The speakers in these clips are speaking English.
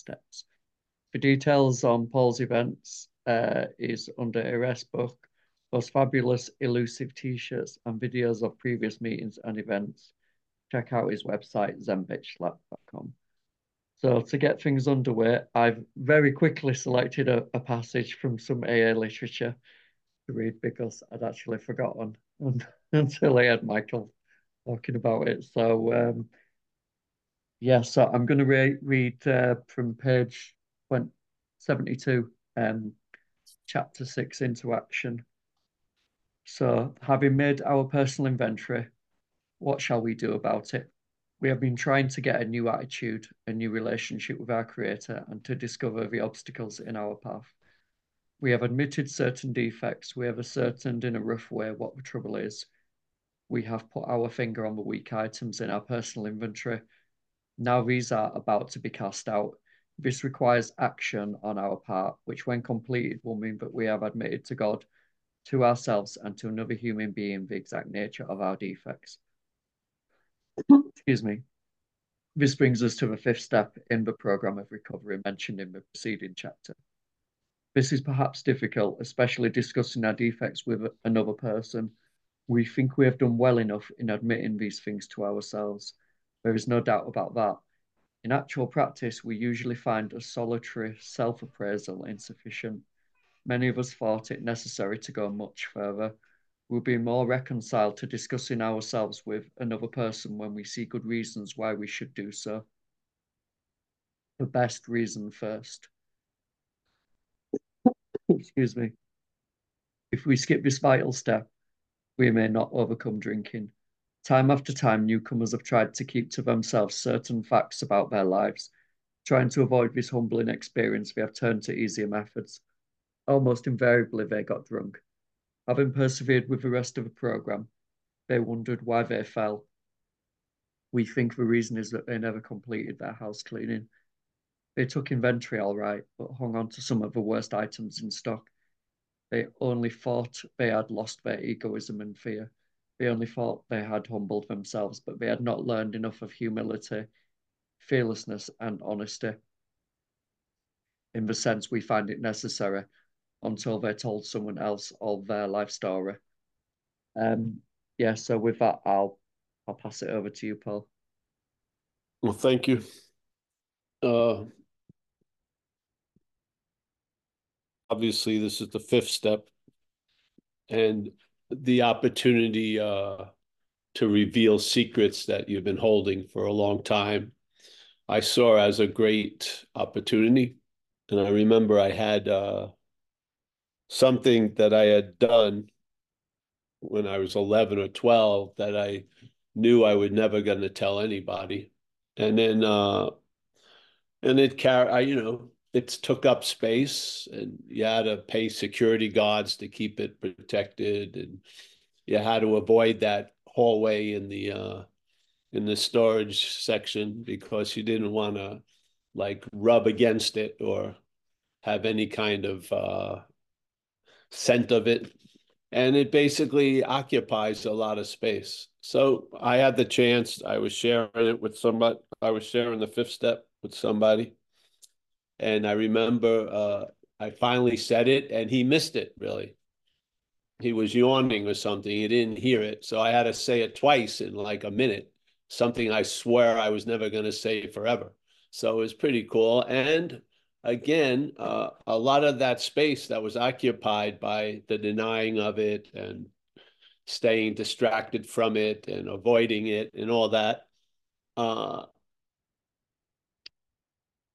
steps. For details on Paul's events, uh, is under Arrest book, those fabulous elusive t-shirts and videos of previous meetings and events. Check out his website, zenbitchslap.com. So to get things underway, I've very quickly selected a, a passage from some AA literature to read because I'd actually forgotten until I had Michael talking about it. So um, yeah, so I'm going to re read uh, from page 72, um, chapter 6, into action. So having made our personal inventory, what shall we do about it? We have been trying to get a new attitude, a new relationship with our Creator, and to discover the obstacles in our path. We have admitted certain defects. We have ascertained in a rough way what the trouble is. We have put our finger on the weak items in our personal inventory. Now these are about to be cast out. This requires action on our part, which, when completed, will mean that we have admitted to God, to ourselves, and to another human being the exact nature of our defects. Excuse me. This brings us to the fifth step in the program of recovery mentioned in the preceding chapter. This is perhaps difficult, especially discussing our defects with another person. We think we have done well enough in admitting these things to ourselves. There is no doubt about that. In actual practice, we usually find a solitary self appraisal insufficient. Many of us thought it necessary to go much further. We'll be more reconciled to discussing ourselves with another person when we see good reasons why we should do so. The best reason first. Excuse me. If we skip this vital step, we may not overcome drinking. Time after time, newcomers have tried to keep to themselves certain facts about their lives. Trying to avoid this humbling experience, they have turned to easier methods. Almost invariably, they got drunk. Having persevered with the rest of the program, they wondered why they fell. We think the reason is that they never completed their house cleaning. They took inventory all right, but hung on to some of the worst items in stock. They only thought they had lost their egoism and fear. They only thought they had humbled themselves, but they had not learned enough of humility, fearlessness, and honesty. In the sense we find it necessary until they told someone else of their life story. Um, yeah, so with that, I'll I'll pass it over to you, Paul. Well, thank you. Uh, obviously this is the fifth step and the opportunity uh, to reveal secrets that you've been holding for a long time. I saw as a great opportunity and i remember i had uh, something that i had done when i was 11 or 12 that i knew i would never going to tell anybody. And then uh and it carried you know it took up space and you had to pay security guards to keep it protected and you had to avoid that hallway in the uh, in the storage section because you didn't want to like rub against it or have any kind of uh, scent of it. And it basically occupies a lot of space. So i had the chance i was sharing it with somebody i was sharing the fifth step with somebody and I remember uh, I finally said it, and he missed it. Really, he was yawning or something. He didn't hear it, so I had to say it twice in like a minute. Something I swear I was never going to say forever. So it was pretty cool. And again, uh, a lot of that space that was occupied by the denying of it and staying distracted from it and avoiding it and all that. Uh,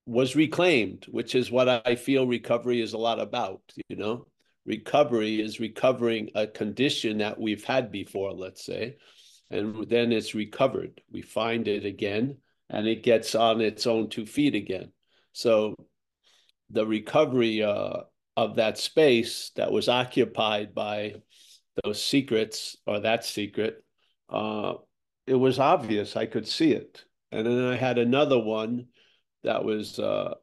was reclaimed, which is what I feel recovery is a lot about. You know, recovery is recovering a condition that we've had before, let's say, and then it's recovered. We find it again and it gets on its own two feet again. So the recovery uh, of that space that was occupied by those secrets or that secret, uh, it was obvious. I could see it. And then I had another one that was uh,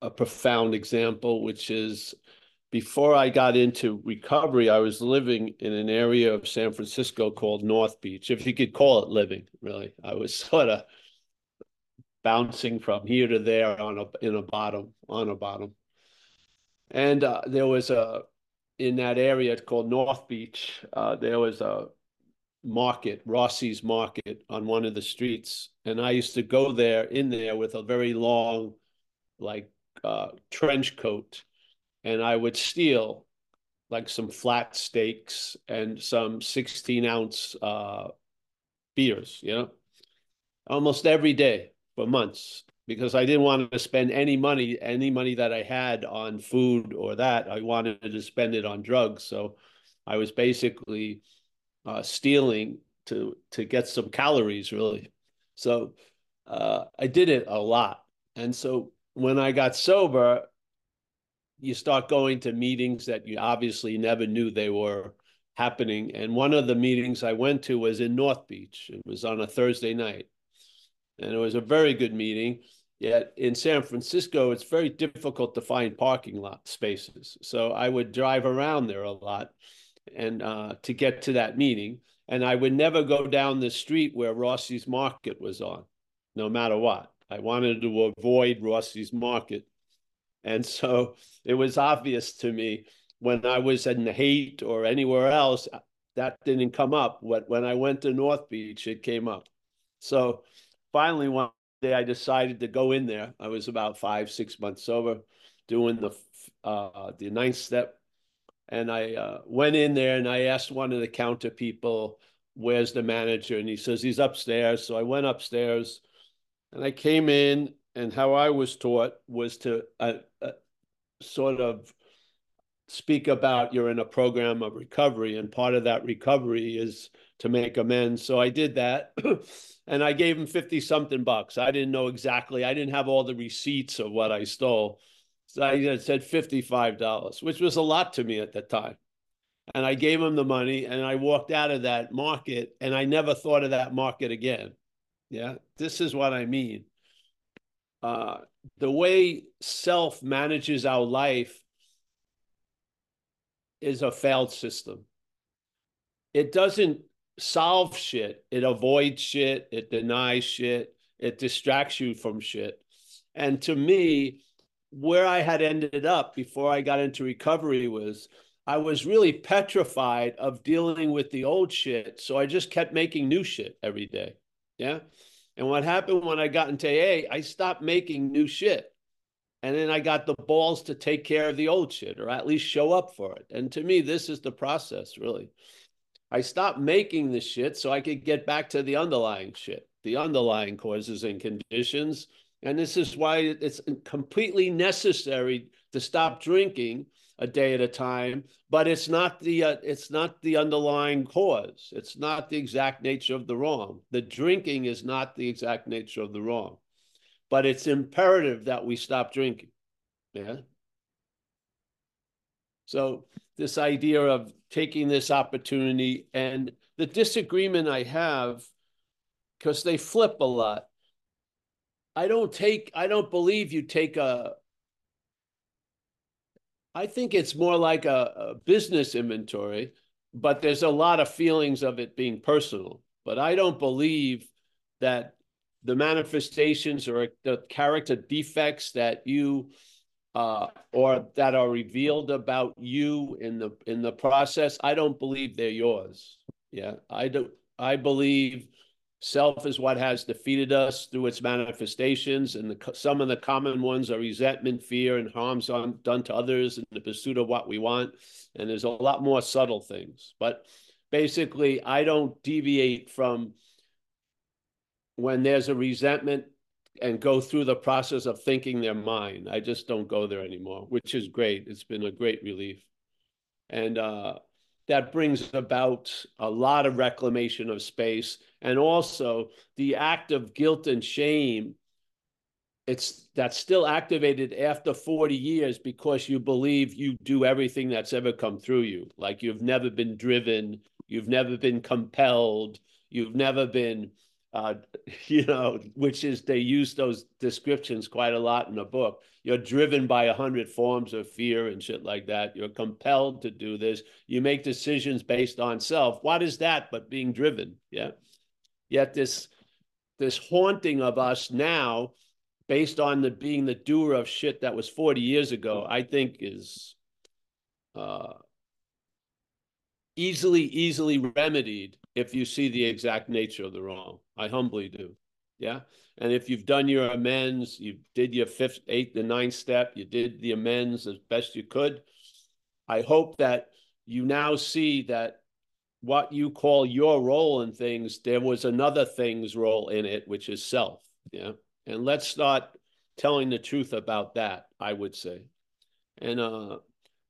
a profound example, which is before I got into recovery, I was living in an area of San Francisco called North Beach, if you could call it living, really. I was sort of bouncing from here to there on a in a bottom on a bottom. And uh, there was a in that area called North Beach. Uh, there was a market, Rossi's Market, on one of the streets, and I used to go there in there with a very long, like uh, trench coat, and I would steal like some flat steaks and some 16 ounce uh, beers, you know, almost every day for months because I didn't want to spend any money, any money that I had on food or that. I wanted to spend it on drugs. So I was basically uh, stealing to to get some calories, really. So uh, I did it a lot. And so when I got sober, you start going to meetings that you obviously never knew they were happening. And one of the meetings I went to was in North Beach. It was on a Thursday night. And it was a very good meeting. Yet in San Francisco, it's very difficult to find parking lot spaces. So I would drive around there a lot and uh, to get to that meeting. And I would never go down the street where Rossi's Market was on, no matter what. I wanted to avoid Rossi's Market. And so it was obvious to me when I was in the Haight or anywhere else, that didn't come up. What when I went to North Beach, it came up. So finally, one day I decided to go in there. I was about five, six months sober, doing the uh, the ninth step. And I uh, went in there and I asked one of the counter people, where's the manager? And he says, he's upstairs. So I went upstairs and I came in and how I was taught was to uh, uh, sort of speak about you're in a program of recovery, and part of that recovery is to make amends. So I did that, and I gave him fifty something bucks. I didn't know exactly. I didn't have all the receipts of what I stole. So I said fifty five dollars, which was a lot to me at the time. And I gave him the money, and I walked out of that market, and I never thought of that market again. Yeah, this is what I mean. Uh, the way self manages our life is a failed system. It doesn't solve shit. It avoids shit. It denies shit. It distracts you from shit. And to me, where I had ended up before I got into recovery was I was really petrified of dealing with the old shit. So I just kept making new shit every day. Yeah. And what happened when I got into AA, I stopped making new shit. And then I got the balls to take care of the old shit or at least show up for it. And to me, this is the process, really. I stopped making the shit so I could get back to the underlying shit, the underlying causes and conditions. And this is why it's completely necessary to stop drinking a day at a time but it's not the uh, it's not the underlying cause it's not the exact nature of the wrong the drinking is not the exact nature of the wrong but it's imperative that we stop drinking. Yeah. So this idea of taking this opportunity and the disagreement I have, because they flip a lot. I don't take, I don't believe you take a, I think it's more like a, a business inventory, but there's a lot of feelings of it being personal. But I don't believe that the manifestations or the character defects that you uh, or that are revealed about you in the in the process, I don't believe they're yours. Yeah, I do. I believe self is what has defeated us through its manifestations, and the, some of the common ones are resentment, fear, and harms on, done to others in the pursuit of what we want. And there's a lot more subtle things, but basically, I don't deviate from when there's a resentment and go through the process of thinking their mind. I just don't go there anymore, which is great. It's been a great relief. And uh, that brings about a lot of reclamation of space and also the act of guilt and shame. It's that's still activated after 40 years because you believe you do everything that's ever come through you. Like you've never been driven you've never been compelled you've never been uh, you know, which is they use those descriptions quite a lot in the book. You're driven by a hundred forms of fear and shit like that. You're compelled to do this. You make decisions based on self. What is that but being driven? Yeah. Yet this this haunting of us now based on the being the doer of shit that was 40 years ago, I think is uh, easily, easily remedied if you see the exact nature of the wrong. I humbly do. Yeah. And if you've done your amends, you did your fifth, eighth, and ninth step, you did the amends as best you could. I hope that you now see that what you call your role in things, there was another thing's role in it, which is self. Yeah. And let's start telling the truth about that, I would say. And uh,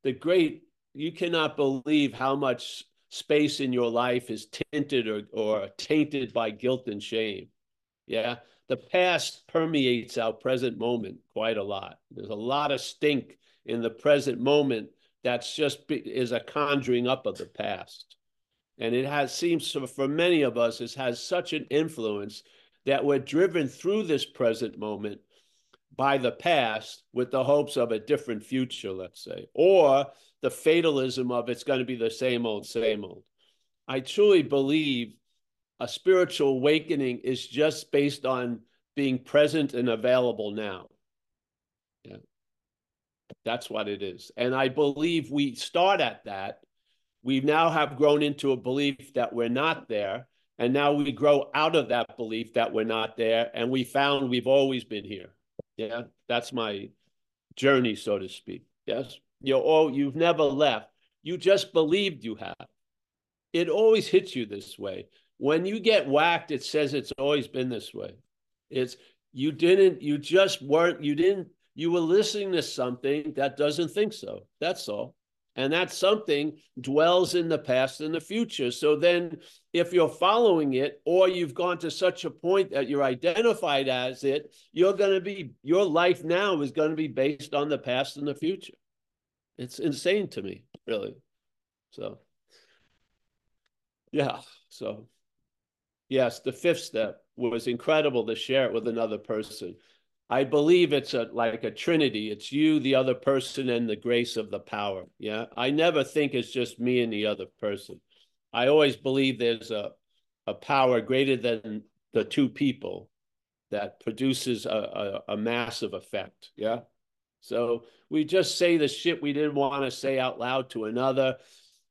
the great, you cannot believe how much space in your life is tinted or, or tainted by guilt and shame. Yeah. The past permeates our present moment quite a lot. There's a lot of stink in the present moment that's just is a conjuring up of the past. And it has seems to, for many of us, it has such an influence that we're driven through this present moment by the past with the hopes of a different future, let's say, or the fatalism of it's going to be the same old, same old. I truly believe a spiritual awakening is just based on being present and available now. Yeah. That's what it is. And I believe we start at that. We now have grown into a belief that we're not there. And now we grow out of that belief that we're not there. And we found we've always been here. Yeah. That's my journey, so to speak. Yes. You're all, oh, you've never left. You just believed you have. It always hits you this way. When you get whacked, it says it's always been this way. It's you didn't, you just weren't, you didn't, you were listening to something that doesn't think so. That's all. And that something dwells in the past and the future. So then, if you're following it, or you've gone to such a point that you're identified as it, you're going to be, your life now is going to be based on the past and the future. It's insane to me, really. So, yeah. So, yes, the fifth step was incredible to share it with another person. I believe it's a like a trinity. It's you, the other person, and the grace of the power. Yeah. I never think it's just me and the other person. I always believe there's a, a power greater than the two people that produces a, a, a massive effect. Yeah. So we just say the shit we didn't want to say out loud to another.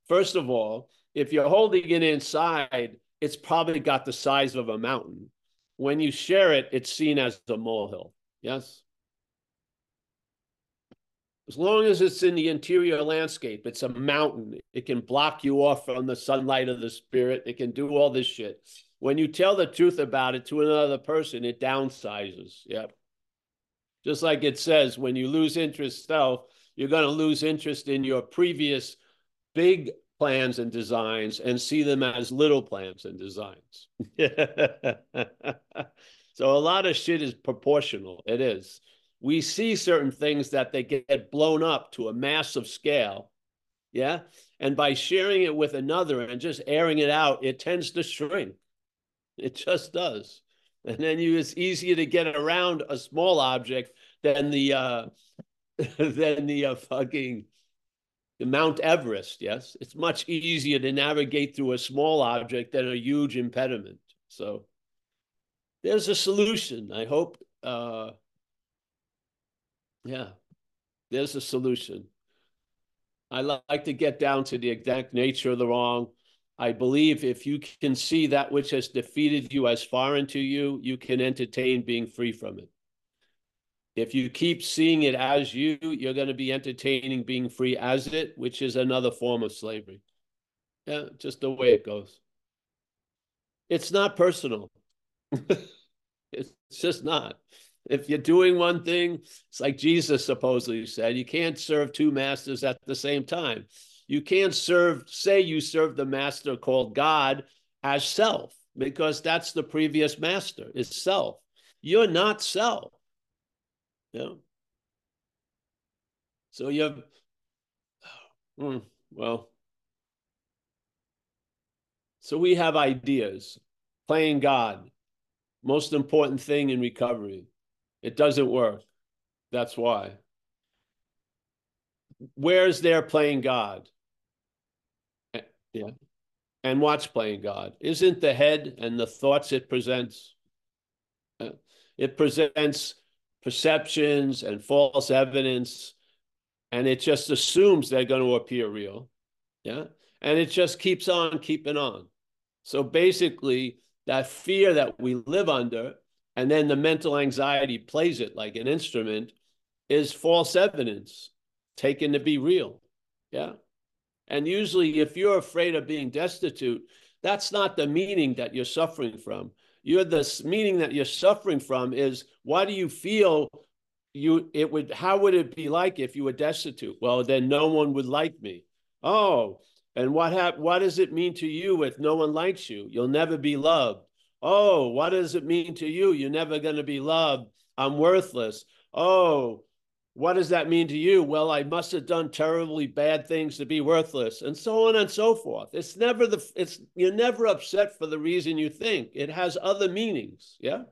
First of all, if you're holding it inside, it's probably got the size of a mountain. When you share it, it's seen as a molehill. Yes. As long as it's in the interior landscape, it's a mountain. It can block you off from the sunlight of the spirit. It can do all this shit. When you tell the truth about it to another person, it downsizes. Yep. Just like it says, when you lose interest self, you're going to lose interest in your previous big plans and designs and see them as little plans and designs. So a lot of shit is proportional. It is. We see certain things that they get blown up to a massive scale. Yeah. And by sharing it with another and just airing it out, it tends to shrink. It just does. And then you it's easier to get around a small object than the uh than the uh, fucking the Mount Everest, yes. It's much easier to navigate through a small object than a huge impediment. So there's a solution. I hope, uh, yeah, there's a solution. I like to get down to the exact nature of the wrong. I believe if you can see that which has defeated you as foreign to you, you can entertain being free from it. If you keep seeing it as you, you're going to be entertaining being free as it, which is another form of slavery. Yeah, just the way it goes. It's not personal. it's just not. If you're doing one thing, it's like Jesus supposedly said, you can't serve two masters at the same time. You can't serve, say you serve the master called God as self, because that's the previous master, is self. You're not self. You know? So you're, hmm, well, so we have ideas, playing God, most important thing in recovery. It doesn't work. That's why. Where's there playing God? Yeah. And watch playing God. Isn't the head and the thoughts it presents? Uh, it presents perceptions and false evidence, and it just assumes they're going to appear real. Yeah. And it just keeps on keeping on. So basically, that fear that we live under, and then the mental anxiety plays it like an instrument, is false evidence taken to be real. Yeah. And usually, if you're afraid of being destitute, that's not the meaning that you're suffering from. You're the meaning that you're suffering from is why do you feel you it would how would it be like if you were destitute? Well, then no one would like me. Oh, and what hap- what does it mean to you if no one likes you? You'll never be loved. Oh, what does it mean to you? You're never going to be loved. I'm worthless. Oh, what does that mean to you? Well, I must have done terribly bad things to be worthless, and so on and so forth. It's never the it's you're never upset for the reason you think. It has other meanings. Yeah.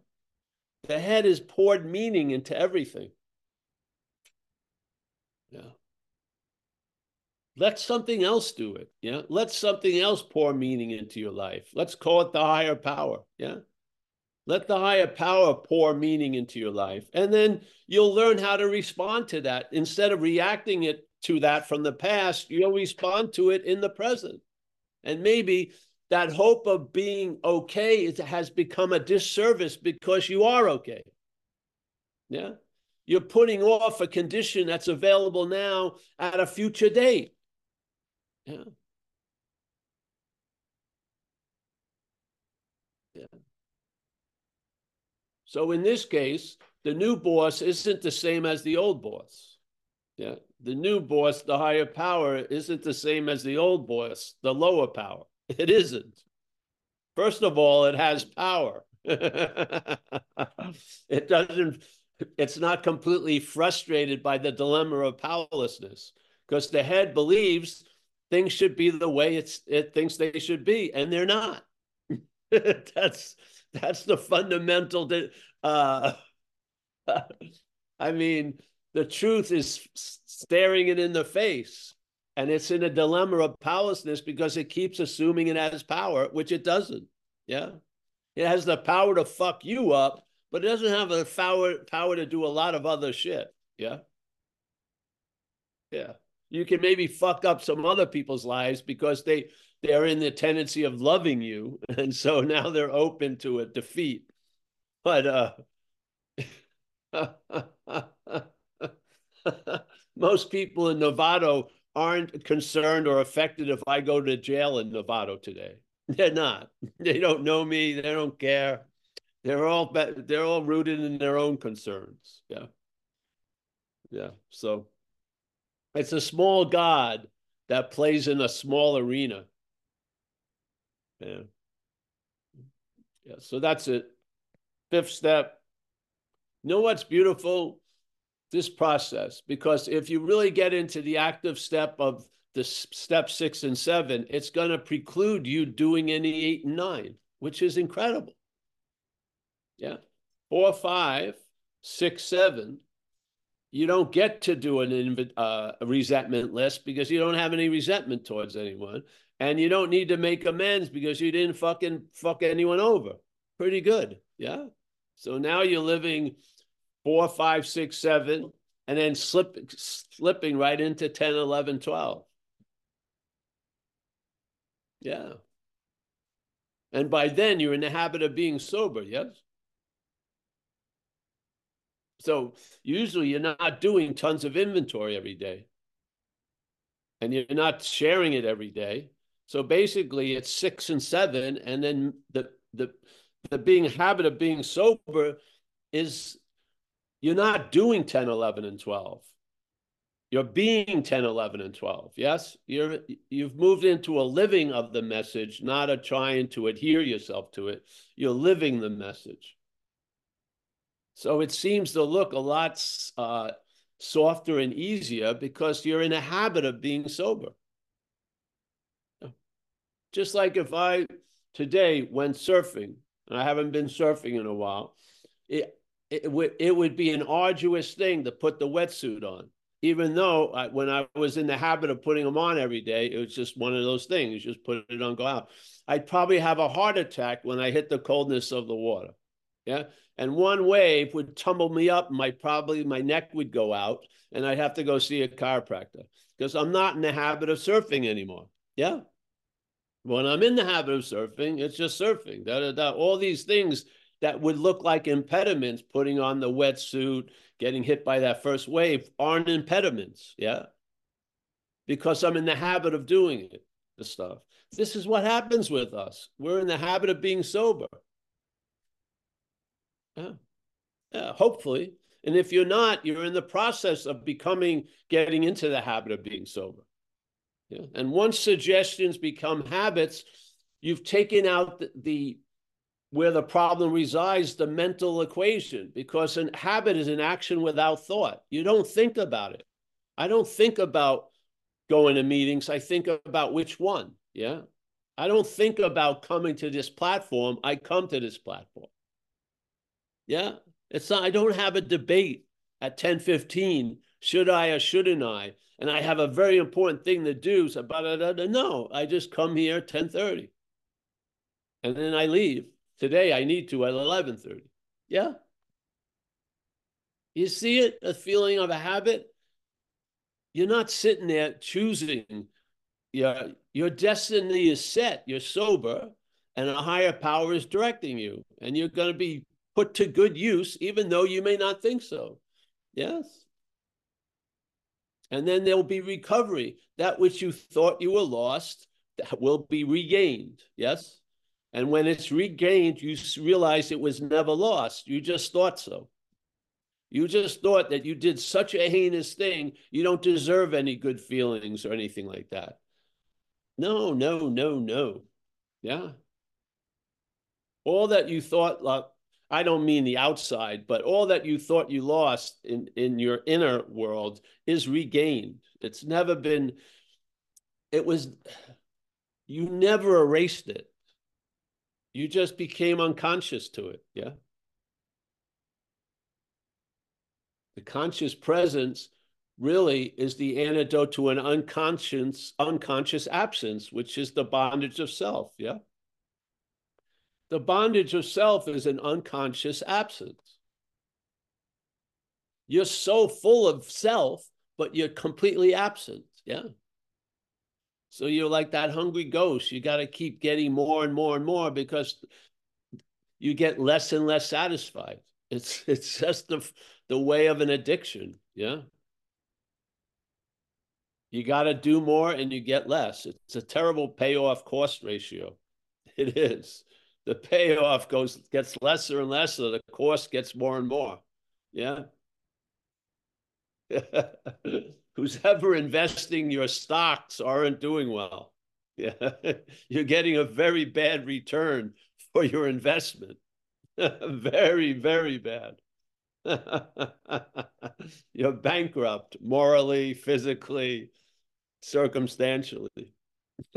The head is poured meaning into everything. Yeah. Let something else do it. Yeah. Let something else pour meaning into your life. Let's call it the higher power. Yeah. Let the higher power pour meaning into your life. And then you'll learn how to respond to that. Instead of reacting it to that from the past, you'll respond to it in the present. And maybe that hope of being okay has become a disservice because you are okay. Yeah. You're putting off a condition that's available now at a future date. Yeah. So in this case, the new boss isn't the same as the old boss. Yeah. The new boss, the higher power, isn't the same as the old boss, the lower power. It isn't. First of all, it has power. it doesn't, it's not completely frustrated by the dilemma of powerlessness because the head believes things should be the way it's, it thinks they should be, and they're not. that's that's the fundamental. Uh, I mean, the truth is staring it in the face. And it's in a dilemma of powerlessness because it keeps assuming it has power, which it doesn't. Yeah. It has the power to fuck you up, but it doesn't have the power, power to do a lot of other shit. Yeah. Yeah. You can maybe fuck up some other people's lives because they they're in the tendency of loving you. And so now they're open to a defeat. But uh most people in Novato aren't concerned or affected if I go to jail in Novato today. They're not. They don't know me. They don't care. They're all they're all rooted in their own concerns. Yeah. Yeah. So it's a small God that plays in a small arena. Yeah. Yeah. So that's it. Fifth step. Know what's beautiful? This process. Because if you really get into the active step of the step six and seven, it's going to preclude you doing any eight and nine, which is incredible. Yeah. Four, five, six, seven. You don't get to do an uh, resentment list because you don't have any resentment towards anyone and you don't need to make amends because you didn't fucking fuck anyone over. Pretty good. Yeah. So now you're living four, five, six, seven, and then slip, slipping right into 10, 11, 12. Yeah. And by then you're in the habit of being sober, yes? So usually you're not doing tons of inventory every day. And you're not sharing it every day. So basically, it's six and seven, and then the the the being habit of being sober is you're not doing 10, 11, and 12. You're being 10, 11, and 12. Yes, you're you've moved into a living of the message, not a trying to adhere yourself to it. You're living the message. So it seems to look a lot uh, softer and easier because you're in a habit of being sober. Just like if I today went surfing, and I haven't been surfing in a while, it, it, would, it would be an arduous thing to put the wetsuit on. Even though I, when I was in the habit of putting them on every day, it was just one of those things. Just put it on, go out. I'd probably have a heart attack when I hit the coldness of the water. Yeah. And one wave would tumble me up, my probably my neck would go out, and I'd have to go see a chiropractor because I'm not in the habit of surfing anymore. Yeah. When I'm in the habit of surfing, it's just surfing. Da, da, da. All these things that would look like impediments, putting on the wetsuit, getting hit by that first wave, aren't impediments. Yeah. Because I'm in the habit of doing it, the stuff. This is what happens with us. We're in the habit of being sober. Yeah. Yeah, hopefully. And if you're not, you're in the process of becoming, getting into the habit of being sober. Yeah. And once suggestions become habits, you've taken out the, the where the problem resides, the mental equation, because an habit is an action without thought. You don't think about it. I don't think about going to meetings. I think about which one. Yeah. I don't think about coming to this platform. I come to this platform. Yeah. It's not, I don't have a debate at 1015. Should I or shouldn't I? And I have a very important thing to do. So, no, I just come here 1030. And then I leave. Today I need to at 1130. Yeah. You see it, a feeling of a habit? You're not sitting there choosing. Your, your destiny is set. You're sober, and a higher power is directing you. And you're going to be put to good use, even though you may not think so. Yes. And then there will be recovery. That which you thought you were lost that will be regained. Yes. And when it's regained, you realize it was never lost. You just thought so. You just thought that you did such a heinous thing, you don't deserve any good feelings or anything like that. No, no, no, no. Yeah. All that you thought, like, I don't mean the outside, but all that you thought you lost in, in your inner world is regained. It's never been, it was, you never erased it. You just became unconscious to it. Yeah. The conscious presence really is the antidote to an unconscious unconscious absence, which is the bondage of self. Yeah. The bondage of self is an unconscious absence. You're so full of self, but you're completely absent. Yeah. So you're like that hungry ghost. You got to keep getting more and more and more because you get less and less satisfied. It's it's just the the way of an addiction. Yeah. You got to do more and you get less. It's a terrible payoff cost ratio. It is the payoff goes gets lesser and lesser. The cost gets more and more. Yeah. Who's ever investing your stocks aren't doing well. Yeah. You're getting a very bad return for your investment. very, very bad. You're bankrupt morally, physically, circumstantially.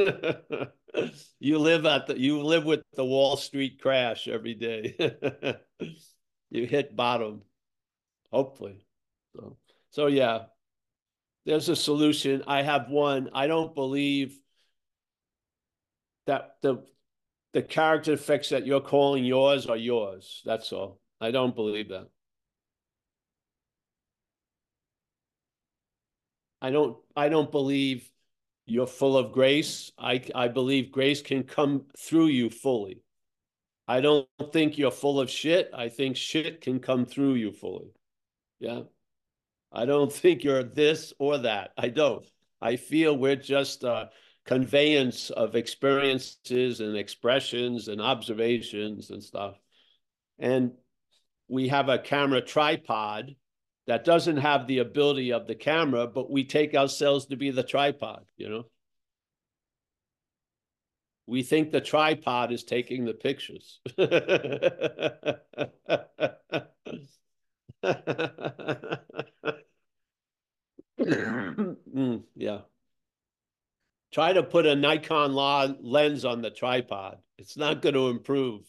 you live at the you live with the Wall Street crash every day. you hit bottom, hopefully. So so yeah, there's a solution. I have one. I don't believe that the the character effects that you're calling yours are yours. That's all. I don't believe that. I don't I don't believe you're full of grace. I, I believe grace can come through you fully. I don't think you're full of shit. I think shit can come through you fully. Yeah. I don't think you're this or that. I don't. I feel we're just a conveyance of experiences and expressions and observations and stuff. And we have a camera tripod that doesn't have the ability of the camera, but we take ourselves to be the tripod, you know? We think the tripod is taking the pictures. mm, yeah. Try to put a Nikon lens on the tripod. It's not going to improve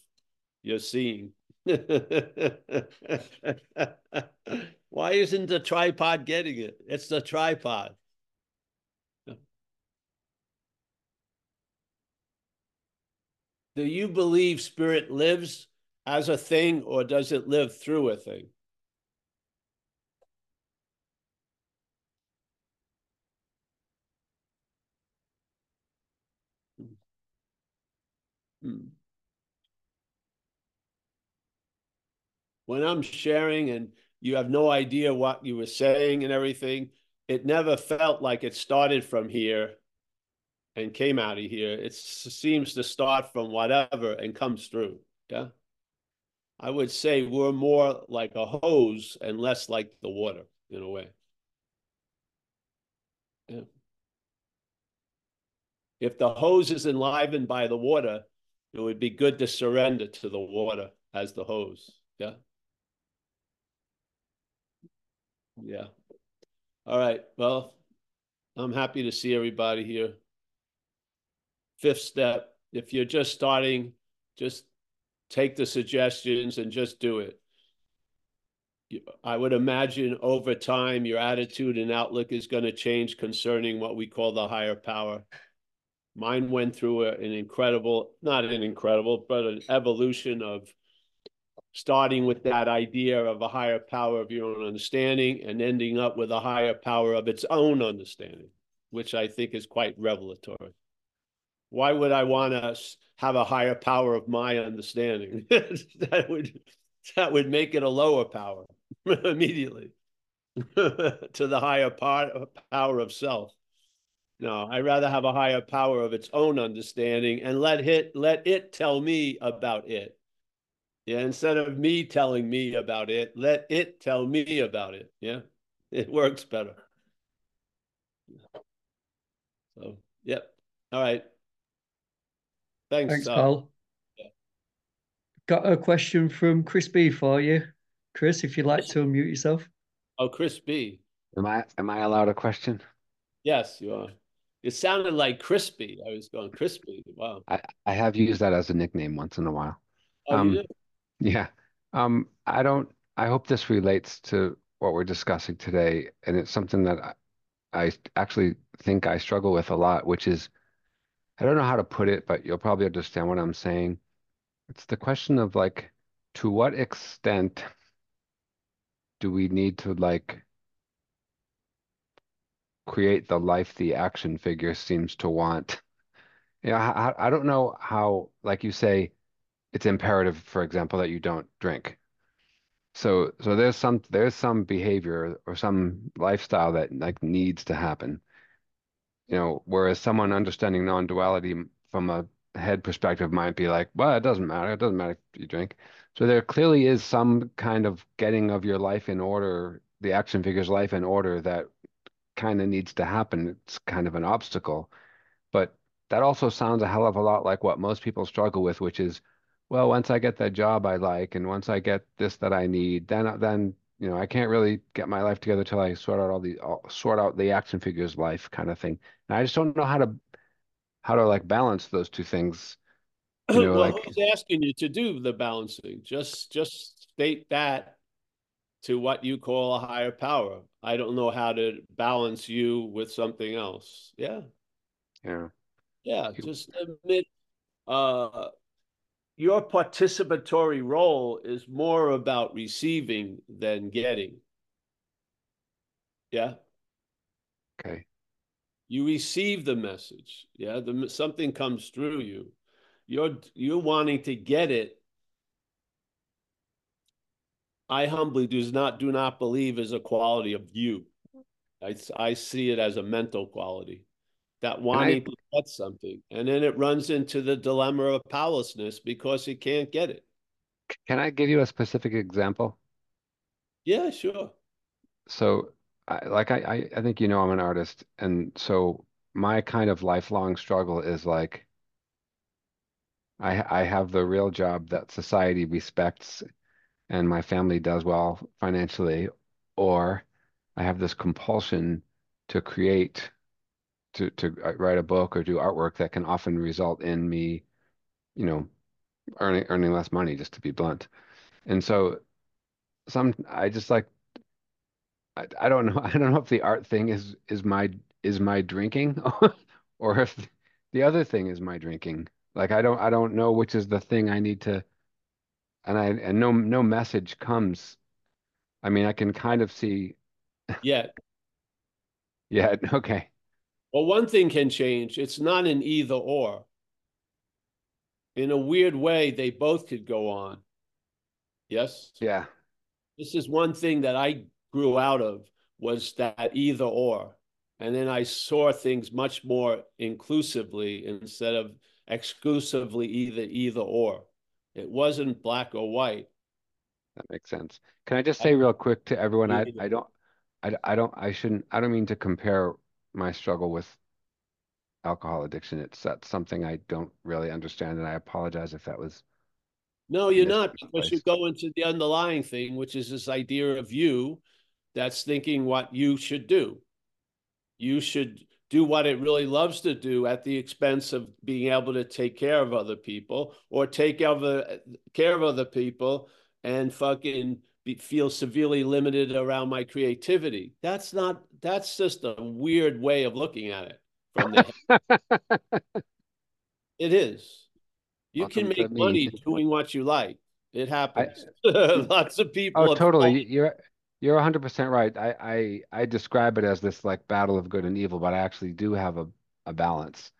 your seeing. Why isn't the tripod getting it? It's the tripod. Do you believe spirit lives as a thing or does it live through a thing? Hmm. When I'm sharing and you have no idea what you were saying and everything, it never felt like it started from here and came out of here. It seems to start from whatever and comes through. Yeah. I would say we're more like a hose and less like the water in a way. Yeah. If the hose is enlivened by the water, it would be good to surrender to the water as the hose. Yeah. Yeah. All right. Well, I'm happy to see everybody here. Fifth step, if you're just starting, just take the suggestions and just do it. I would imagine over time, your attitude and outlook is going to change concerning what we call the higher power. Mine went through an incredible, not an incredible, but an evolution of starting with that idea of a higher power of your own understanding and ending up with a higher power of its own understanding, which I think is quite revelatory. Why would I want to have a higher power of my understanding? that would that would make it a lower power immediately to the higher part, power of self. No, I'd rather have a higher power of its own understanding and let it let it tell me about it yeah, instead of me telling me about it, let it tell me about it. Yeah, it works better. So, yep. All right. Thanks. Thanks, uh, Paul. Yeah. Got a question from Chris B for you. Chris, if you'd like to unmute yourself. Oh, Chris B. Am I am I allowed a question? Yes, you are. It sounded like crispy. I was going crispy. Wow. I, I have used that as a nickname once in a while. Oh, um, you did? Yeah. Um, I don't, I hope this relates to what we're discussing today. And it's something that I, I actually think I struggle with a lot, which is I don't know how to put it, but you'll probably understand what I'm saying. It's the question of like, to what extent do we need to like create the life the action figure seems to want? You know, I, I don't know how, like you say, it's imperative, for example, that you don't drink. So so there's some there's some behavior or some lifestyle that like needs to happen. You know, whereas someone understanding non-duality from a head perspective might be like, well, it doesn't matter. It doesn't matter if you drink. So there clearly is some kind of getting of your life in order, the action figure's life in order that kind of needs to happen. It's kind of an obstacle. But that also sounds a hell of a lot like what most people struggle with, which is well, once I get that job I like, and once I get this that I need, then then you know I can't really get my life together till I sort out all the all, sort out the action figures life kind of thing. And I just don't know how to how to like balance those two things. You know, well, like, who's asking you to do the balancing? Just just state that to what you call a higher power. I don't know how to balance you with something else. Yeah. Yeah. Yeah. Just admit uh your participatory role is more about receiving than getting. Yeah. Okay. You receive the message. Yeah. The, something comes through you. You're you're wanting to get it. I humbly does not do not believe is a quality of you. I, I see it as a mental quality that wanting to get something. And then it runs into the dilemma of powerlessness because he can't get it. Can I give you a specific example? Yeah, sure. So, I, like I, I think you know I'm an artist, and so my kind of lifelong struggle is like I I have the real job that society respects and my family does well financially, or I have this compulsion to create to to uh, write a book or do artwork that can often result in me, you know, earning earning less money, just to be blunt. And so some I just like I, I don't know I don't know if the art thing is is my is my drinking or if the other thing is my drinking. Like I don't I don't know which is the thing I need to and I and no no message comes. I mean, I can kind of see. Yet, Yeah. Okay. Well, one thing can change. It's not an either or. In a weird way, they both could go on. Yes. Yeah. This is one thing that I grew out of was that either or. And then I saw things much more inclusively instead of exclusively either either or. It wasn't black or white. That makes sense. Can I just say real quick to everyone, I, I don't, I, I don't, I shouldn't, I don't mean to compare my struggle with alcohol addiction. It's that's something I don't really understand, and I apologize if that was. No, you're not, because you go into the underlying thing, which is this idea of you that's thinking what you should do. You should do what it really loves to do at the expense of being able to take care of other people or take other, care of other people and fucking be, feel severely limited around my creativity. That's not, that's just a weird way of looking at it from the. It is. You can Welcome make money doing what you like. It happens. Lots of people. Oh, totally. You're you're 100% right. I, I I describe it as this like battle of good and evil, but I actually do have a, a balance.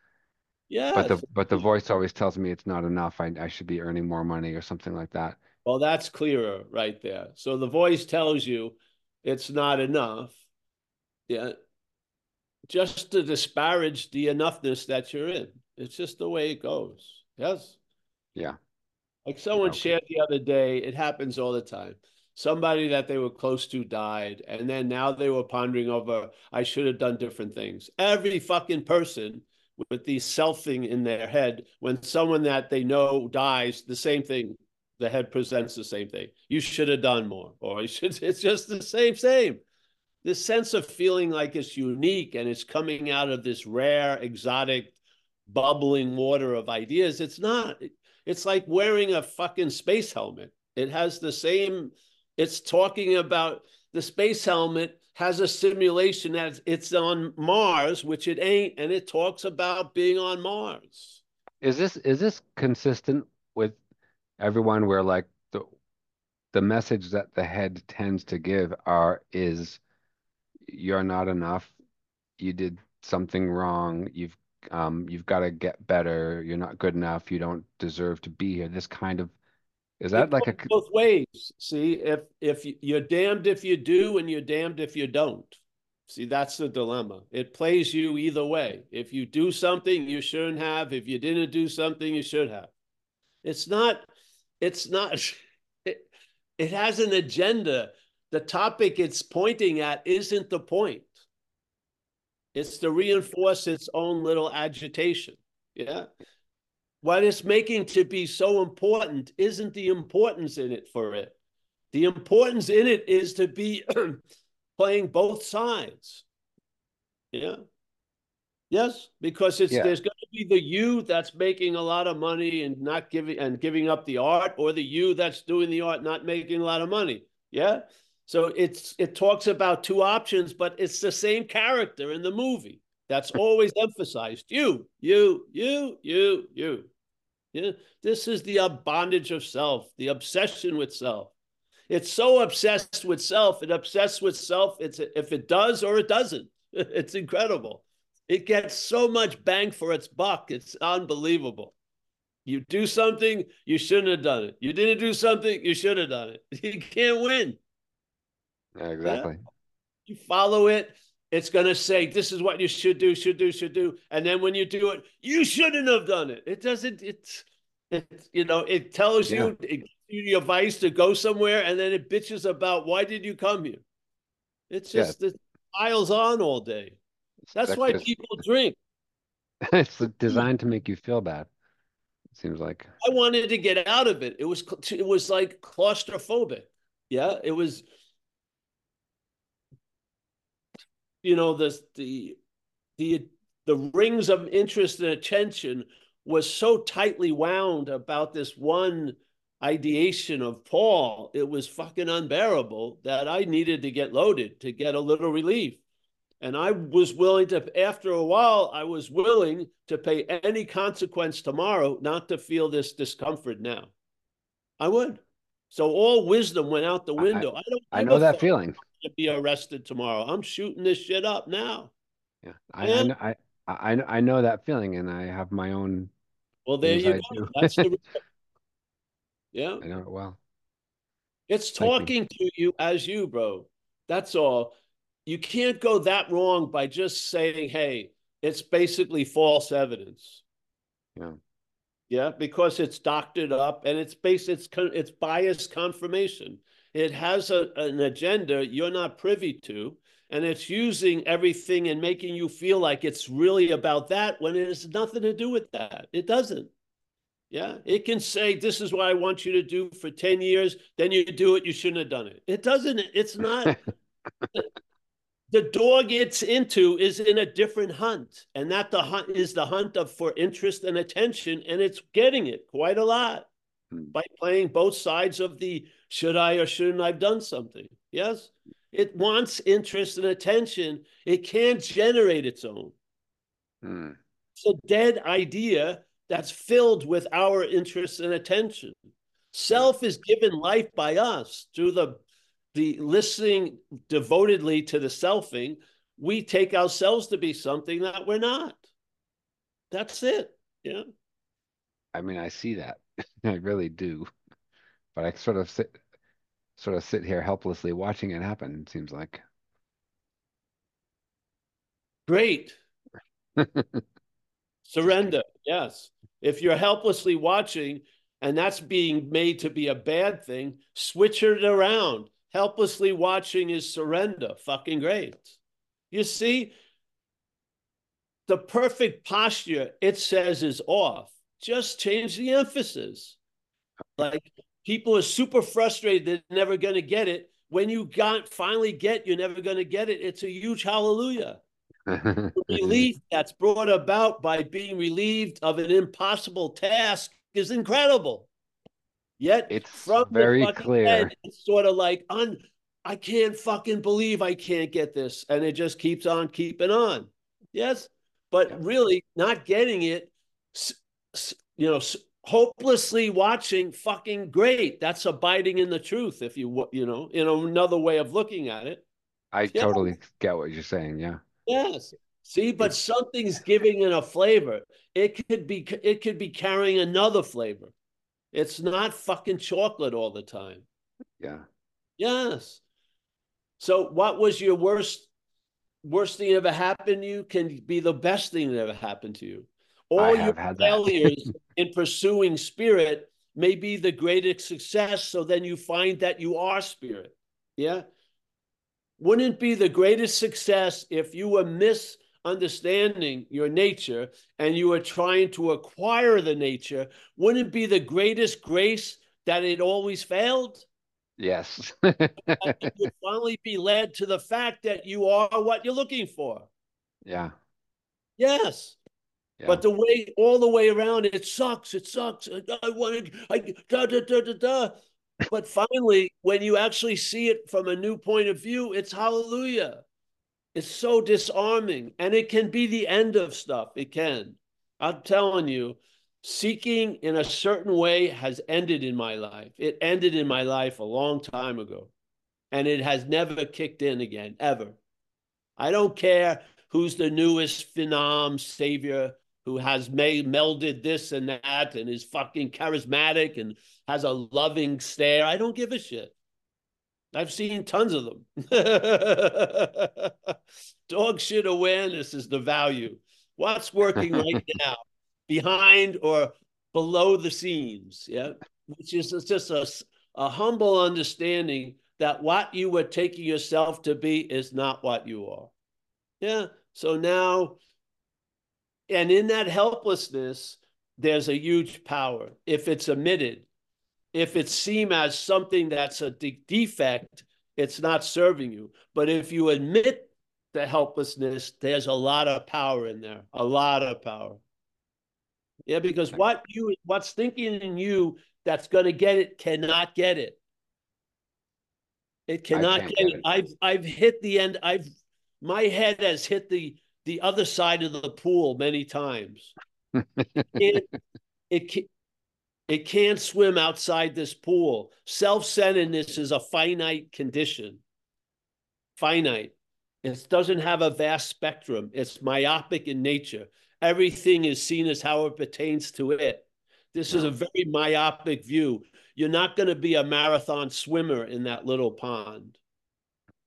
Yeah. But the but the voice always tells me it's not enough. I I should be earning more money or something like that. Well, that's clearer right there. So the voice tells you it's not enough. Yeah. Just to disparage the enoughness that you're in. It's just the way it goes. Yes. Yeah. Like someone Okay. shared the other day, it happens all the time. Somebody that they were close to died, and then now they were pondering over, I should have done different things. Every fucking person with the selfing in their head, when someone that they know dies, the same thing, the head presents the same thing. You should have done more, or you should, it's just the same, same. This sense of feeling like it's unique and it's coming out of this rare, exotic, bubbling water of ideas. It's not. It's like wearing a fucking space helmet. It has the same, it's talking about the space helmet has a simulation that it's on Mars, which it ain't, and it talks about being on Mars. Is this is this consistent everyone where like the the message that the head tends to give are is you're not enough, you did something wrong, you've um you've got to get better, you're not good enough, you don't deserve to be here. This kind of is that It like a both ways? See, if if you're damned if you do, and you're damned if you don't. See, that's the dilemma. It plays you either way. If you do something you shouldn't have, if you didn't do something you should have. It's not, it's not, it, it has an agenda. The topic it's pointing at isn't the point. It's to reinforce its own little agitation. Yeah. What it's making to be so important isn't the importance in it for it. The importance in it is to be playing both sides. Yeah. Yes, because it's Yeah. there's going to be the you that's making a lot of money and not giving and giving up the art, or the you that's doing the art not making a lot of money. Yeah. So it's it talks about two options, but it's the same character in the movie. That's always emphasized. You, you, you, you, you. Yeah. This is the bondage of self, the obsession with self. It's so obsessed with self. It obsessed with self. It's if it does or it doesn't. It's incredible. It gets so much bang for its buck. It's unbelievable. You do something, you shouldn't have done it. You didn't do something, you should have done it. You can't win. Yeah, exactly. You follow it, it's going to say, this is what you should do, should do, should do. And then when you do it, you shouldn't have done it. It doesn't, it's, it, you know, it tells Yeah. you, it gives you the advice to go somewhere and then it bitches about why did you come here? It's Yeah. just, it piles on all day. That's why people drink. It's designed to make you feel bad. It seems like. I wanted to get out of it. It was it was like claustrophobic. Yeah, it was. You know the the the the rings of interest and attention was so tightly wound about this one ideation of Paul. It was fucking unbearable that I needed to get loaded to get a little relief. And I was willing to, after a while, I was willing to pay any consequence tomorrow not to feel this discomfort now. I would. So all wisdom went out the window. I, I don't. I know that feeling. To be arrested tomorrow, I'm shooting this shit up now. Yeah, I I, I I I know that feeling, and I have my own. Well, there you go. That's the. yeah, I know it well. It's talking to you as you, bro. That's all. You can't go that wrong by just saying, "Hey, it's basically false evidence." Yeah. Yeah, because it's doctored up and it's based it's it's biased confirmation. It has a, an agenda you're not privy to, and it's using everything and making you feel like it's really about that when it has nothing to do with that. It doesn't. Yeah, it can say this is what I want you to do for 10 years, then you do it, you shouldn't have done it. It doesn't, it's not the dog it's into is in a different hunt and that the hunt is the hunt of for interest and attention and it's getting it quite a lot hmm. by playing both sides of the should i or shouldn't i've done something? Yes? It wants interest and attention. It can't generate its own. Hmm. it's a dead idea that's filled with our interest and attention. Self is given life by us through the the listening devotedly to the selfing, we take ourselves to be something that we're not. That's it. Yeah. I mean, I see that. I really do. But I sort of sit sort of sit here helplessly watching it happen, it seems like. Great. Surrender. Yes. If you're helplessly watching and that's being made to be a bad thing, switch it around helplessly watching his surrender. Fucking great. You see, the perfect posture, it says, is off. Just change the emphasis. Like people are super frustrated, they're never going to get it. When you got finally get, you're never going to get it. It's a huge hallelujah. relief that's brought about by being relieved of an impossible task is incredible. Yet it's from very clear. Head, it's sort of like un, I can't fucking believe I can't get this, and it just keeps on keeping on. Yes, but yeah. really not getting it. You know, hopelessly watching. Fucking great. That's abiding in the truth. If you you know, in another way of looking at it. I yeah. totally get what you're saying. Yeah. Yes. See, but something's giving it a flavor. It could be it could be carrying another flavor. It's not fucking chocolate all the time. Yeah. Yes. So what was your worst worst thing that ever happened to you can be the best thing that ever happened to you. All your failures in pursuing spirit may be the greatest success. So then you find that you are spirit. Yeah. Wouldn't it be the greatest success if you were miss understanding your nature and you are trying to acquire the nature, wouldn't it be the greatest grace that it always failed? Yes. you would finally be led to the fact that you are what you're looking for. Yeah. Yes. Yeah. But the way all the way around, it sucks. It sucks. I want to. I da da da da da. But finally, when you actually see it from a new point of view, it's hallelujah. It's so disarming and it can be the end of stuff. It can. I'm telling you, seeking in a certain way has ended in my life. It ended in my life a long time ago and it has never kicked in again, ever. I don't care who's the newest phenom savior who has made, melded this and that and is fucking charismatic and has a loving stare. I don't give a shit. I've seen tons of them. Dog shit awareness is the value. What's working right now, behind or below the scenes? Yeah, which is just a, a humble understanding that what you were taking yourself to be is not what you are. Yeah. So now, and in that helplessness, there's a huge power if it's omitted if it's seen as something that's a de- defect, it's not serving you. But if you admit the helplessness, there's a lot of power in there, a lot of power. Yeah, because what you what's thinking in you that's going to get it cannot get it. It cannot get, get it. it. I've I've hit the end. I've my head has hit the the other side of the pool many times. it, it It can't swim outside this pool. Self centeredness is a finite condition. Finite. It doesn't have a vast spectrum. It's myopic in nature. Everything is seen as how it pertains to it. This is a very myopic view. You're not going to be a marathon swimmer in that little pond.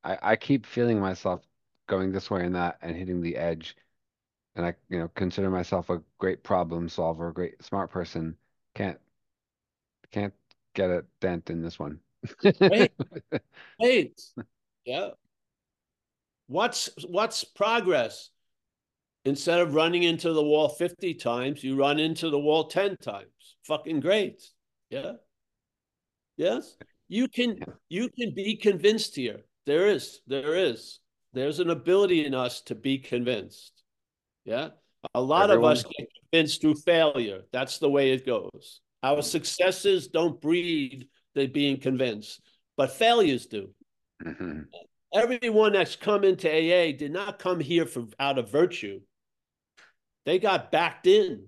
I, I keep feeling myself going this way and that and hitting the edge. And I, you know, consider myself a great problem solver, a great smart person. Can't can't get a dent in this one. Wait, wait. Yeah. What's what's progress? Instead of running into the wall 50 times, you run into the wall 10 times. Fucking great. Yeah. Yes. You can you can be convinced here. There is, there is. There's an ability in us to be convinced. Yeah. A lot Everyone... of us get convinced through failure. That's the way it goes. Our successes don't breed the being convinced, but failures do. Mm-hmm. Everyone that's come into AA did not come here for out of virtue. They got backed in.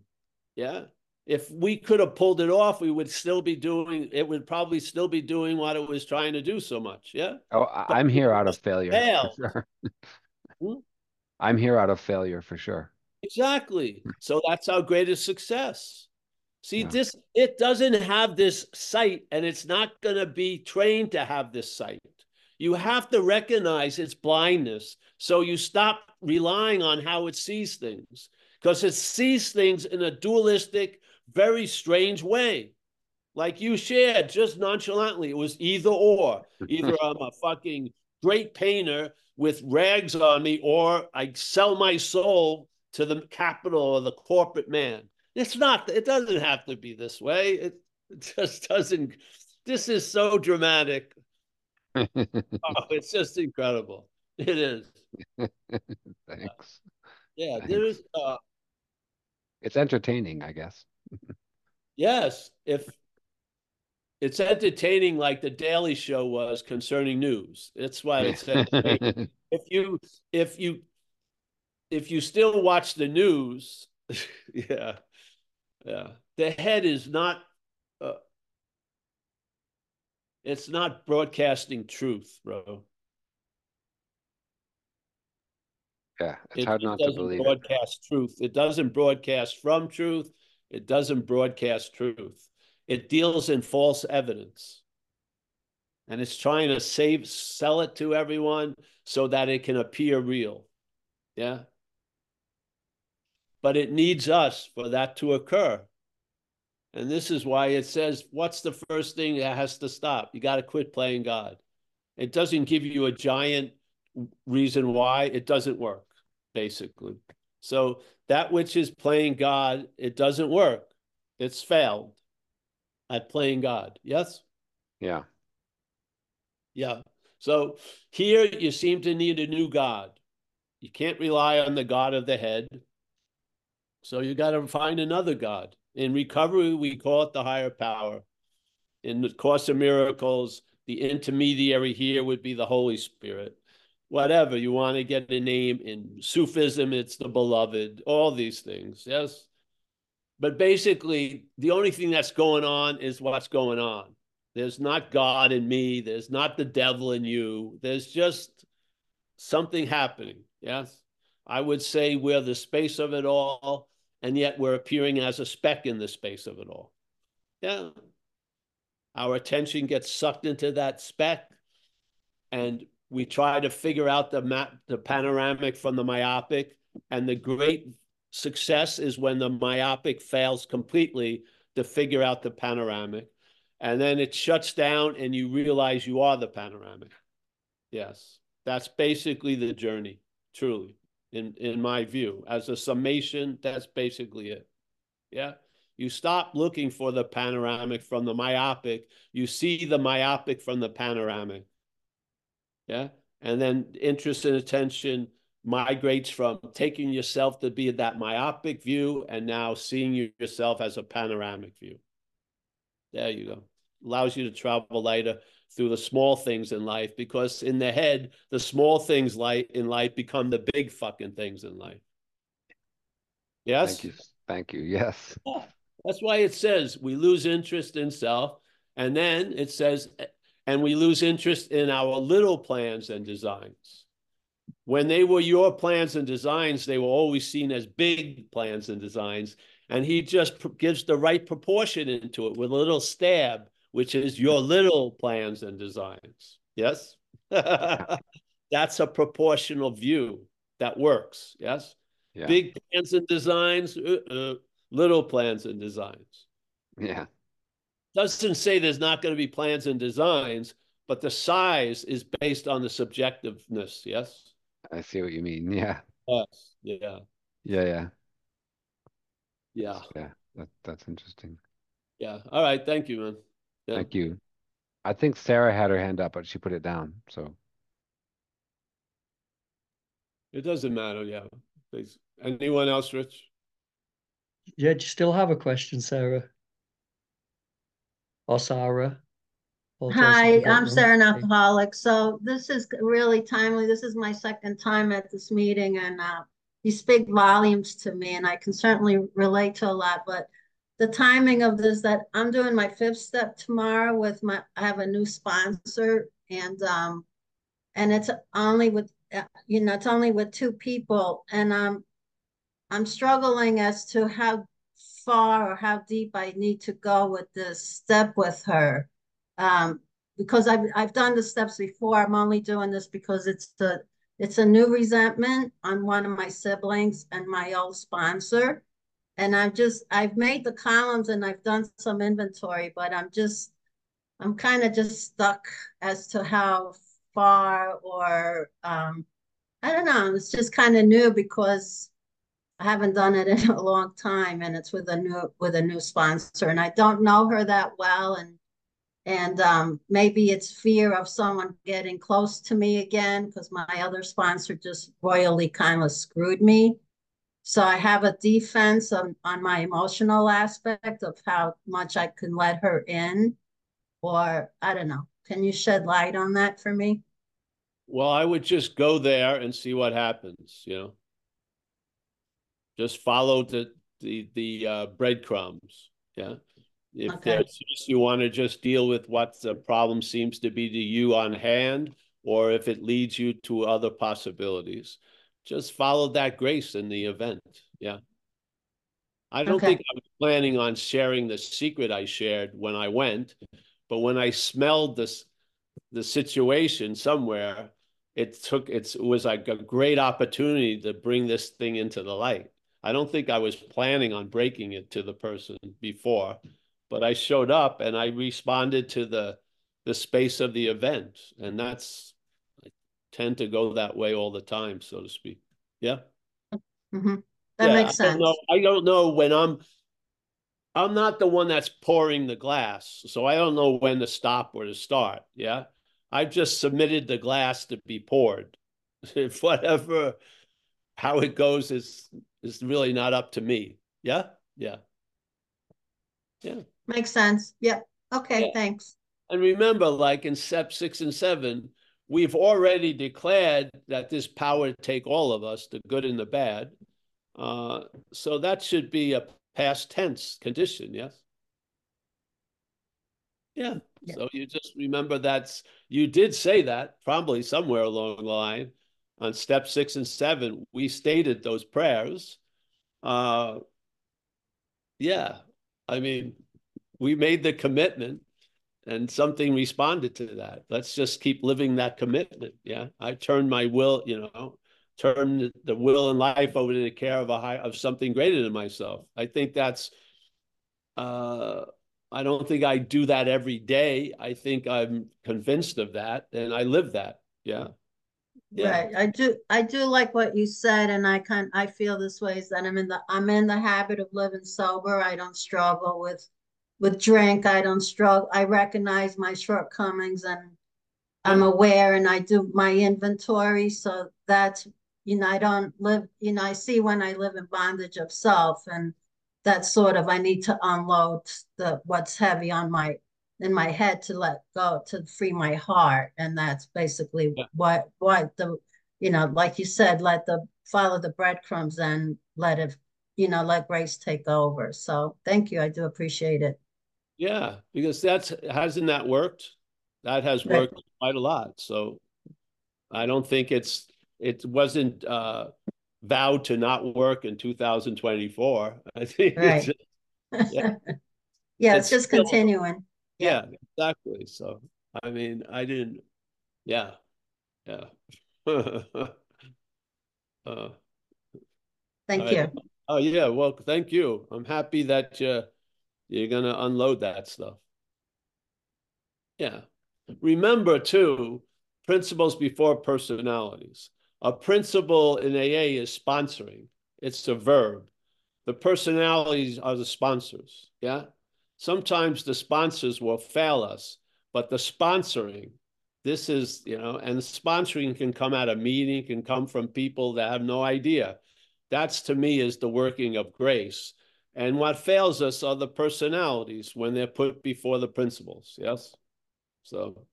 Yeah. If we could have pulled it off, we would still be doing it would probably still be doing what it was trying to do so much. Yeah. Oh, I'm here out of failure. Sure. hmm? I'm here out of failure for sure. Exactly. So that's our greatest success. See, yeah. this it doesn't have this sight, and it's not going to be trained to have this sight. You have to recognize its blindness. So you stop relying on how it sees things because it sees things in a dualistic, very strange way. Like you shared just nonchalantly, it was either or. Either I'm a fucking great painter with rags on me, or I sell my soul to the capital or the corporate man. It's not, it doesn't have to be this way. It, it just doesn't. This is so dramatic. oh, it's just incredible. It is. Thanks. Yeah, Thanks. there's uh, it's entertaining, I guess. yes, if it's entertaining like the Daily Show was concerning news. That's why it's entertaining. if you if you if you still watch the news, yeah, yeah, the head is not. Uh, it's not broadcasting truth, bro. Yeah, it's it, hard not to believe broadcast it. truth. It doesn't broadcast from truth. It doesn't broadcast truth. It deals in false evidence. And it's trying to save, sell it to everyone so that it can appear real. Yeah. But it needs us for that to occur. And this is why it says, what's the first thing that has to stop? You got to quit playing God. It doesn't give you a giant reason why it doesn't work, basically. So that which is playing God, it doesn't work. It's failed at playing God. Yes? Yeah. Yeah. So here you seem to need a new God. You can't rely on the God of the head. So you got to find another God. In recovery, we call it the higher power. In the Course of Miracles, the intermediary here would be the Holy Spirit whatever you want to get a name in Sufism, it's the beloved, all these things. Yes. But basically, the only thing that's going on is what's going on. There's not God in me, there's not the devil in you, there's just something happening. Yes. I would say we're the space of it all, and yet we're appearing as a speck in the space of it all. Yeah. Our attention gets sucked into that speck, and we try to figure out the map, the panoramic from the myopic, and the great success is when the myopic fails completely to figure out the panoramic, and then it shuts down, and you realize you are the panoramic. Yes, that's basically the journey, truly, in in my view. As a summation, that's basically it. Yeah. You stop looking for the panoramic from the myopic. You see the myopic from the panoramic. Yeah. And then interest and attention migrates from taking yourself to be that myopic view and now seeing yourself as a panoramic view. There you go. Allows you to travel lighter through the small things in life because in the head, the small things light in life become the big fucking things in life. Yes. Thank you. Thank you. Yes. That's why it says we lose interest in self. And then it says, and we lose interest in our little plans and designs. When they were your plans and designs, they were always seen as big plans and designs. And he just gives the right proportion into it with a little stab, which is your little plans and designs. Yes? That's a proportional view that works. Yes? Yeah. Big plans and designs, uh, uh, little plans and designs. Yeah. Doesn't say there's not going to be plans and designs, but the size is based on the subjectiveness. Yes. I see what you mean. Yeah. Yes. Yeah. Yeah. Yeah. Yeah. Yeah. That, that's interesting. Yeah. All right. Thank you, man. Yeah. Thank you. I think Sarah had her hand up, but she put it down. So it doesn't matter. Yeah. Please. Anyone else, Rich? Yeah. Do you still have a question, Sarah? Or Sarah? Hi, I'm Sarah, an alcoholic. So this is really timely. This is my second time at this meeting, and uh, you speak volumes to me, and I can certainly relate to a lot. But the timing of this, that I'm doing my fifth step tomorrow with my, I have a new sponsor, and um, and it's only with, you know, it's only with two people, and um, I'm struggling as to how far or how deep I need to go with this step with her. Um, because I've I've done the steps before. I'm only doing this because it's the it's a new resentment on one of my siblings and my old sponsor. And I've just I've made the columns and I've done some inventory, but I'm just I'm kind of just stuck as to how far or um I don't know. It's just kind of new because I haven't done it in a long time and it's with a new with a new sponsor and I don't know her that well and and um, maybe it's fear of someone getting close to me again because my other sponsor just royally kind of screwed me. So I have a defense on, on my emotional aspect of how much I can let her in, or I don't know. Can you shed light on that for me? Well, I would just go there and see what happens. You know, just follow the the the uh, breadcrumbs. Yeah. If okay. there's you want to just deal with what the problem seems to be to you on hand, or if it leads you to other possibilities, just follow that grace in the event. Yeah. I don't okay. think I was planning on sharing the secret I shared when I went, but when I smelled this the situation somewhere, it took it's, it was like a great opportunity to bring this thing into the light. I don't think I was planning on breaking it to the person before, but I showed up and I responded to the the space of the event, and that's tend to go that way all the time, so to speak. Yeah. Mm-hmm. That yeah, makes sense. I don't, know, I don't know when I'm. I'm not the one that's pouring the glass, so I don't know when to stop or to start. Yeah, I've just submitted the glass to be poured. If whatever, how it goes is is really not up to me. Yeah, yeah, yeah. Makes sense. Yep. Okay, yeah. thanks. And remember, like in step six and seven, we've already declared that this power to take all of us, the good and the bad. Uh, so that should be a past tense condition, yes? Yeah. yeah. So you just remember that's, you did say that probably somewhere along the line on step six and seven, we stated those prayers. Uh, yeah. I mean, we made the commitment and something responded to that. Let's just keep living that commitment. Yeah. I turned my will, you know, turn the will and life over to the care of a high of something greater than myself. I think that's uh I don't think I do that every day. I think I'm convinced of that and I live that. Yeah. Yeah. Right. I do I do like what you said and I kind I feel this way is that I'm in the I'm in the habit of living sober. I don't struggle with with drink. I don't struggle. I recognize my shortcomings and I'm aware and I do my inventory. So that's, you know, I don't live, you know, I see when I live in bondage of self and that's sort of, I need to unload the, what's heavy on my, in my head to let go, to free my heart. And that's basically yeah. what, what the, you know, like you said, let the, follow the breadcrumbs and let it you know, let Grace take over. So thank you. I do appreciate it. Yeah, because that's hasn't that worked? That has Right. worked quite a lot. So I don't think it's it wasn't uh vowed to not work in 2024. I think it's Right. just- Yeah. Yeah, It's it's just still- continuing. yeah, exactly. So I mean, I didn't yeah. Yeah. uh Thank I- you. Oh yeah, well, thank you. I'm happy that uh, you're gonna unload that stuff. Yeah. Remember too, principles before personalities. A principle in AA is sponsoring. It's a verb. The personalities are the sponsors. Yeah. Sometimes the sponsors will fail us, but the sponsoring, this is, you know, and sponsoring can come at a meeting, can come from people that have no idea. That's to me is the working of grace. And what fails us are the personalities when they're put before the principles. Yes. So,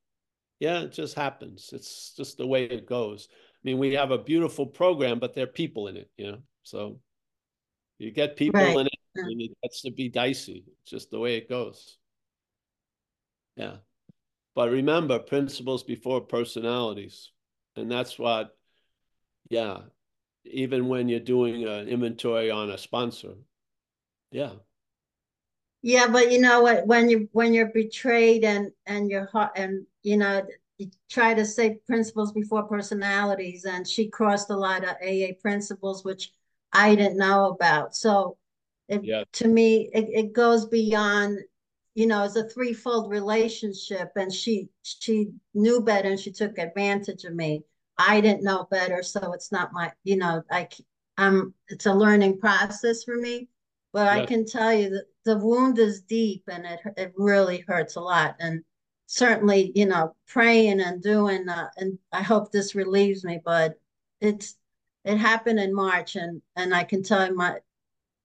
yeah, it just happens. It's just the way it goes. I mean, we have a beautiful program, but there are people in it, you know. So you get people Right. in it, and it gets to be dicey. It's just the way it goes. Yeah. But remember, principles before personalities. And that's what, yeah, even when you're doing an inventory on a sponsor. Yeah. Yeah, but you know what, when you, when you're betrayed and, and your heart, and, you know, you try to say principles before personalities, and she crossed a lot of AA principles, which I didn't know about. So Yeah. to me, it, it goes beyond, you know, it's a threefold relationship, and she, she knew better and she took advantage of me. I didn't know better, so it's not my, you know, I, I'm, it's a learning process for me. But I Yeah. can tell you that the wound is deep and it it really hurts a lot. And certainly, you know, praying and doing, uh, and I hope this relieves me. But it's it happened in March, and and I can tell you my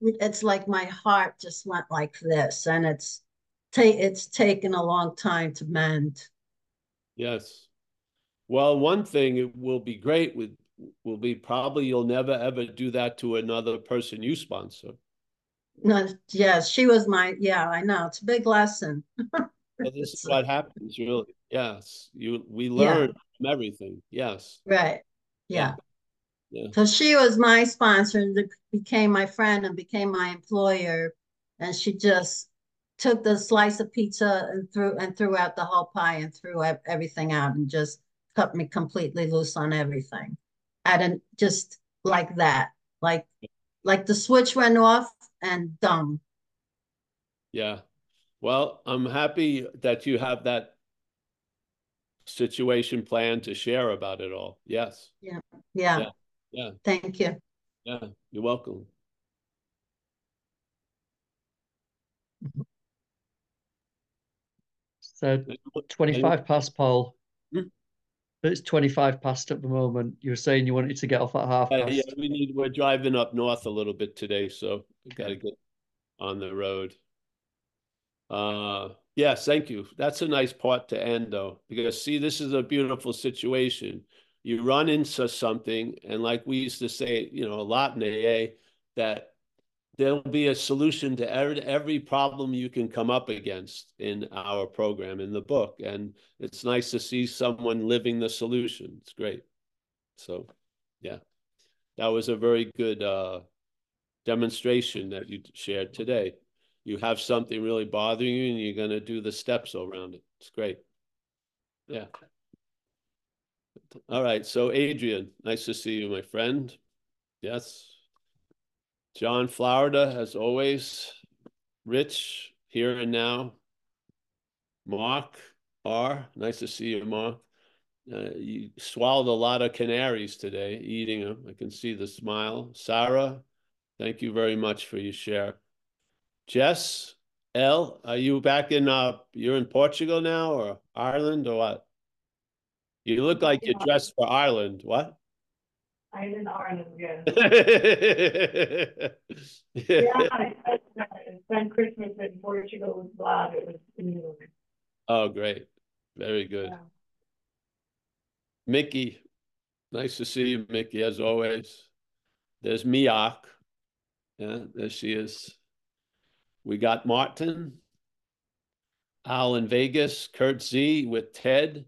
it's like my heart just went like this, and it's take it's taken a long time to mend. Yes. Well, one thing it will be great with will be probably you'll never ever do that to another person you sponsor. No, yes, she was my yeah. I know it's a big lesson. But this is what happens, really. Yes. You we Yeah. learn from everything. Yes. Right. Yeah. Yeah. So she was my sponsor and became my friend and became my employer. And she just took the slice of pizza and threw and threw out the whole pie and threw everything out and just cut me completely loose on everything. I didn't just like that. Like like the switch went off and done. Yeah. Well, I'm happy that you have that situation plan to share about it all. Yes. Yeah. Yeah. Yeah. Thank you. Yeah. You're welcome. So 25 past, Paul. Hmm? It's 25 past at the moment. You were saying you wanted to get off at half Uh, past. yeah, we need, we're driving up north a little bit today, so we gotta get on the road. Uh, yes, thank you. That's a nice part to end though, because see, this is a beautiful situation. You run into something, and like we used to say, you know, a lot in AA, that there'll be a solution to every, every problem you can come up against in our program, in the book. And it's nice to see someone living the solution. It's great. So, yeah that was a very good uh, demonstration that you shared today. You have something really bothering you and you're going to do the steps around it. It's great. Yeah. All right. So, Adrian, nice to see you, my friend. Yes. John Florida, as always. Rich, here and now. Mark R, nice to see you, Mark. Uh, you swallowed a lot of canaries today, eating them. I can see the smile. Sarah, thank you very much for your share. Jess, L, are you back in, uh, you're in Portugal now or Ireland or what? You look like you're dressed for Ireland. What? I'm in Ireland, yeah. yeah. Yeah, I I- I spent Christmas in Portugal with Vlad, it was amazing. Oh, great. Very good. Yeah. Mickey, nice to see you, Mickey, as always. There's Miak. Yeah, there she is. We got Martin. Al in Vegas, Kurt Z with Ted.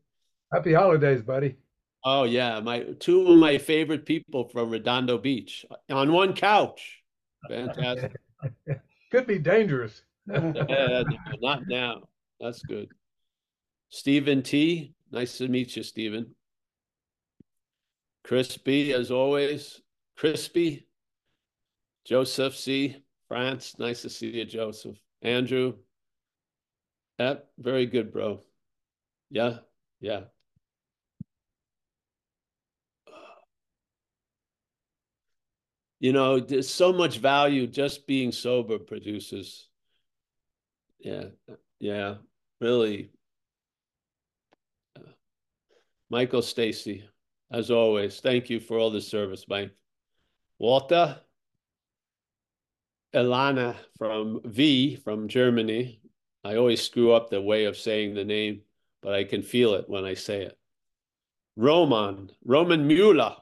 Happy holidays, buddy. Oh yeah, my two of my favorite people from Redondo Beach uh, on one couch. Fantastic. Could be dangerous. Yeah, not now. That's good. Stephen T. Nice to meet you, Stephen. Crispy, as always. Crispy. Joseph C. France. Nice to see you, Joseph. Andrew. Yep, very good, bro. Yeah, yeah. You know, there's so much value just being sober produces. Yeah, yeah, really. Uh, Michael Stacy, as always, thank you for all the service, Mike. Walter, Elana from V from Germany. I always screw up the way of saying the name, but I can feel it when I say it. Roman, Roman Mueller.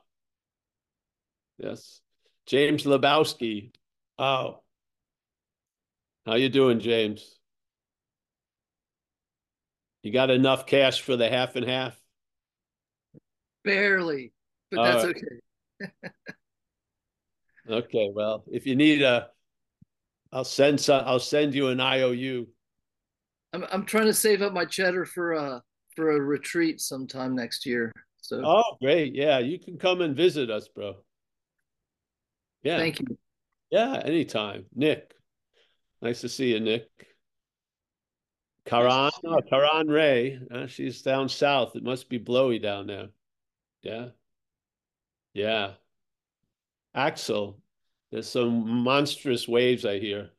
Yes. James Lebowski. Oh. How you doing, James? You got enough cash for the half and half? Barely, but All that's right. okay. Okay, well, if you need a, I'll send some, I'll send you an IOU. I'm I'm trying to save up my cheddar for a for a retreat sometime next year. So Oh, great. Yeah, you can come and visit us, bro. Yeah, thank you. yeah, anytime. Nick. Nice to see you, Nick. Karan, oh, Karan Ray. Uh, she's down south. It must be blowy down there. Yeah. Yeah. Axel. There's some monstrous waves I hear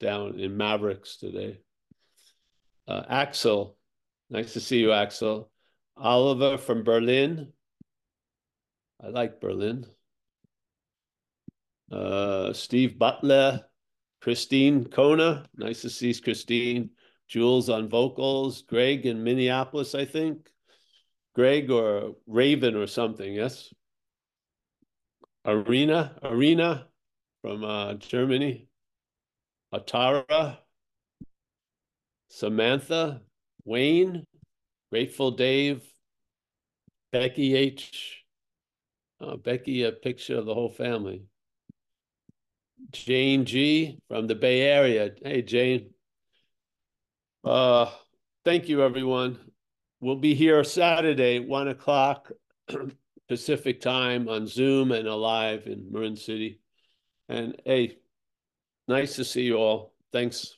down in Mavericks today. Uh, Axel. Nice to see you, Axel. Oliver from Berlin. I like Berlin. Uh, Steve Butler, Christine Kona. Nice to see Christine. Jules on vocals. Greg in Minneapolis, I think. Greg or Raven or something, yes? Arena, Arena from uh, Germany. Atara. Samantha. Wayne. Grateful Dave. Becky H. Uh, Becky, a picture of the whole family. Jane G from the Bay Area. Hey, Jane. Uh, thank you, everyone. We'll be here Saturday, one o'clock Pacific time on Zoom and alive in Marin City. And hey, nice to see you all. Thanks.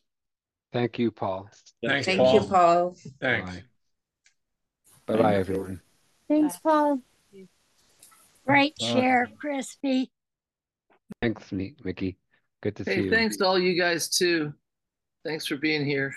Thank you, Paul. Thanks, Thank you, Paul. Paul. Thanks. Bye bye, everyone. Thanks, Paul. Great Bye. share, Crispy. Thanks, Ni- Mickey. Good to see Hey, you. thanks to all you guys too. Thanks for being here.